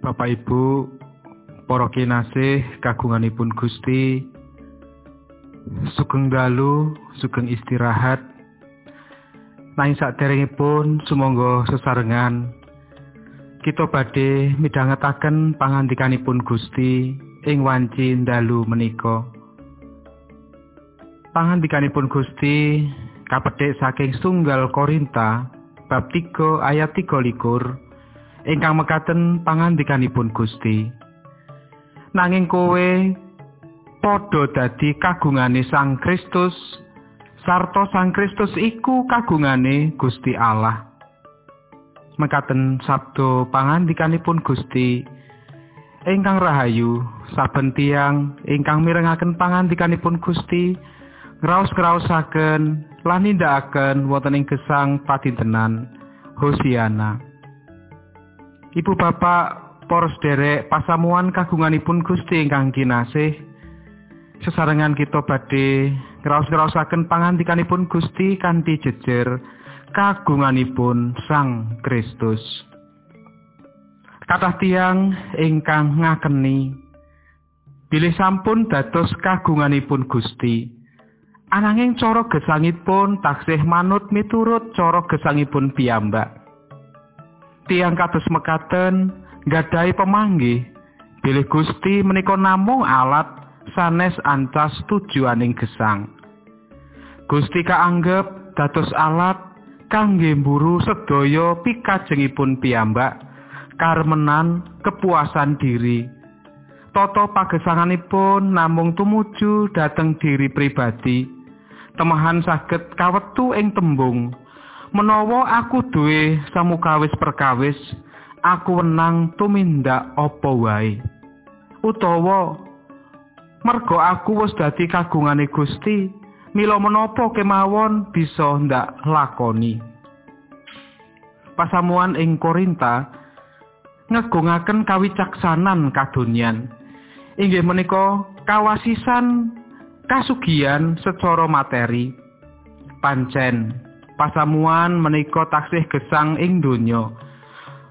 Bapak Ibu para kinasih kagunganipun Gusti sugeng dalu sugeng istirahat. Nanging saderengipun sumangga sesarengan kita badhe midhangetaken pangandikanipun Gusti ing wanci dalu menika. Pangandikanipun Gusti kapethik saking sunggal Korinta bab 3 ayat 3 likur ingkang mekaten pangandikanipun Gusti. Nanging kowe padha dadi kagungane Sang Kristus sarta Sang Kristus iku kagungane Gusti Allah. Mekaten sabdo pangandikanipun Gusti ingkang rahayu saben tiang ingkang mirengaken pangandikanipun Gusti ngraos-ngraosaken lan nindakaken wonten ing gesang patintenan Hosiana. Ibu bapak poros derek pasamuan kagunganipun Gusti ingkang kinasih sesarengan kita badhe ngraos-ngraosaken pangandikanipun Gusti kanthi jejer kagunganipun Sang Kristus. Kathah tiang ingkang ngakeni bilih sampun dados kagunganipun Gusti. Ananging cara gesangipun taksih manut miturut cara gesangipun piyambak tiang kados mekaten nggadahi pemanggih bilih Gusti menika namung alat sanes ancas tujuaning gesang. Gusti kaanggep dados alat kangge mburu sedaya pikajengipun piyambak karmenan kepuasan diri. Toto pagesanganipun namung tumuju dhateng diri pribadi. Temahan saged kawetu ing tembung menawa aku duwe samukawis perkawis aku wenang tumindak apa wae. Utawa mergo aku wis dadi kagungane Gusti mila menapa kemawon bisa ndak lakoni pasamuan ing Korinta ngegungaken kawicaksanan kadonyan. Inggih menika kawasisan kasugian secara materi. Pancen pasamuan menika taksih gesang ing donya.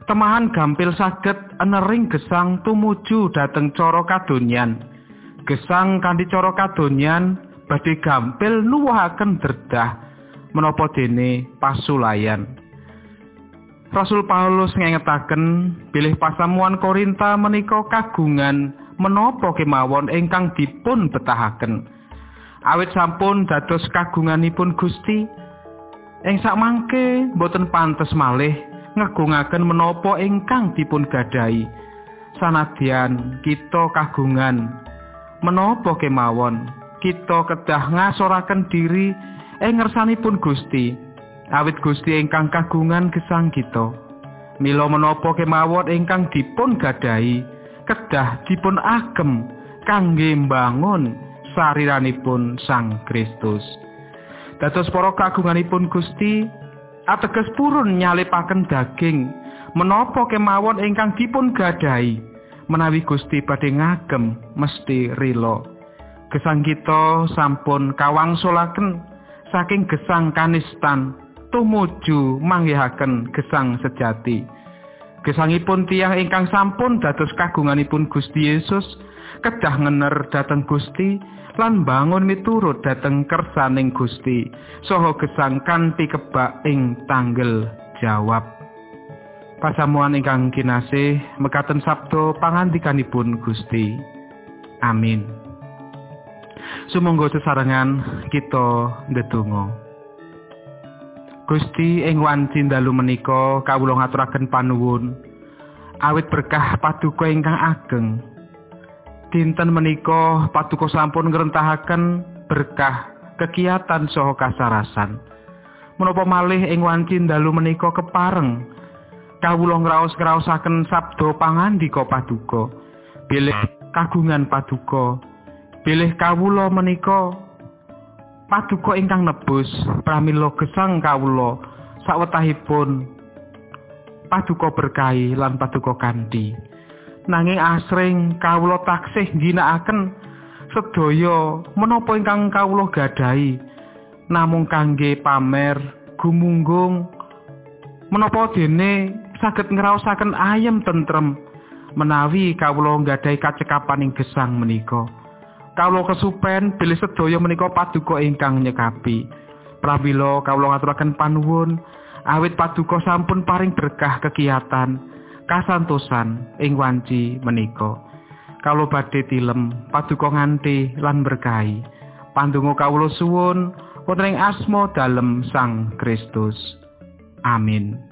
Temahan gampil saged enering gesang tumuju dhateng cara kadonyan. Gesang kanthi cara kadonyan badhe gampil nuwuhaken derdah menapa dene pasulayan. Rasul Paulus ngengetaken bilih pasamuan Korinta menika kagungan menapa kemawon ingkang dipun betahaken. Awit sampun dados kagunganipun Gusti, Ing sakmangke boten pantes malih ngegungaken menapa ingkang dipun gadahi. Sanadyan kita kagungan menapa kemawon, kita kedah ngasoraken diri ing ngersanipun Gusti. Awit Gusti ingkang kagungan gesang kita. Mila menapa kemawon ingkang dipun gadahi, kedah dipun agem kangge mbangun sariranipun Sang Kristus. Dados para kagunganipun Gusti ateges purun nyalipaken daging menapa kemawon ingkang dipun gadahi menawi Gusti badhe ngagem mesti rila. Gesang kita sampun kawangsulaken saking gesang kanistan tumuju manggihaken gesang sejati gesangipun tiang ingkang sampun dados kagunganipun Gusti Yesus kedah ngener dateng Gusti lan bangun miturut dhateng kersaning Gusti saha gesang kanthi kebak ing tanggel jawab. Pasamuan ingkang kinasih mekaten sabdo pangandikanipun Gusti. Amin. Sumangga sesarengan kita ndedonga Gusti ing wanci dalu menika kawula ngaturaken panuwun. Awit berkah paduka ingkang ageng. Dinten menika paduka sampun ngrentahaken berkah kegiatan saha kasarasan. Menapa malih ing wanci dalu menika kepareng? Kawula ngraos-ngraosaken sabda pangandika paduka. Bilih kagungan paduka. Bilih kawula menika paduka ingkang nebus pramila gesang kawula. Sawetahipun paduka berkahi lan paduka kanthi. Nanging asring kawula taksih ginakaken sedaya menapa ingkang kawula gadahi. Namung kangge pamer gumunggung menapa dene saged ngraosaken ayem tentrem menawi kawula nggadahi kacekapan ing gesang menika. Kawula kesupen bilih sedaya menika paduka ingkang nyekapi. Pramila kawula ngaturaken panuwun awit paduka sampun paring berkah kegiatan kasantosan ing wanci menika. Kawula badhe tilem paduka nganti lan berkahi. Pandonga kawula suwun wonten ing asma dalem Sang Kristus. Amin.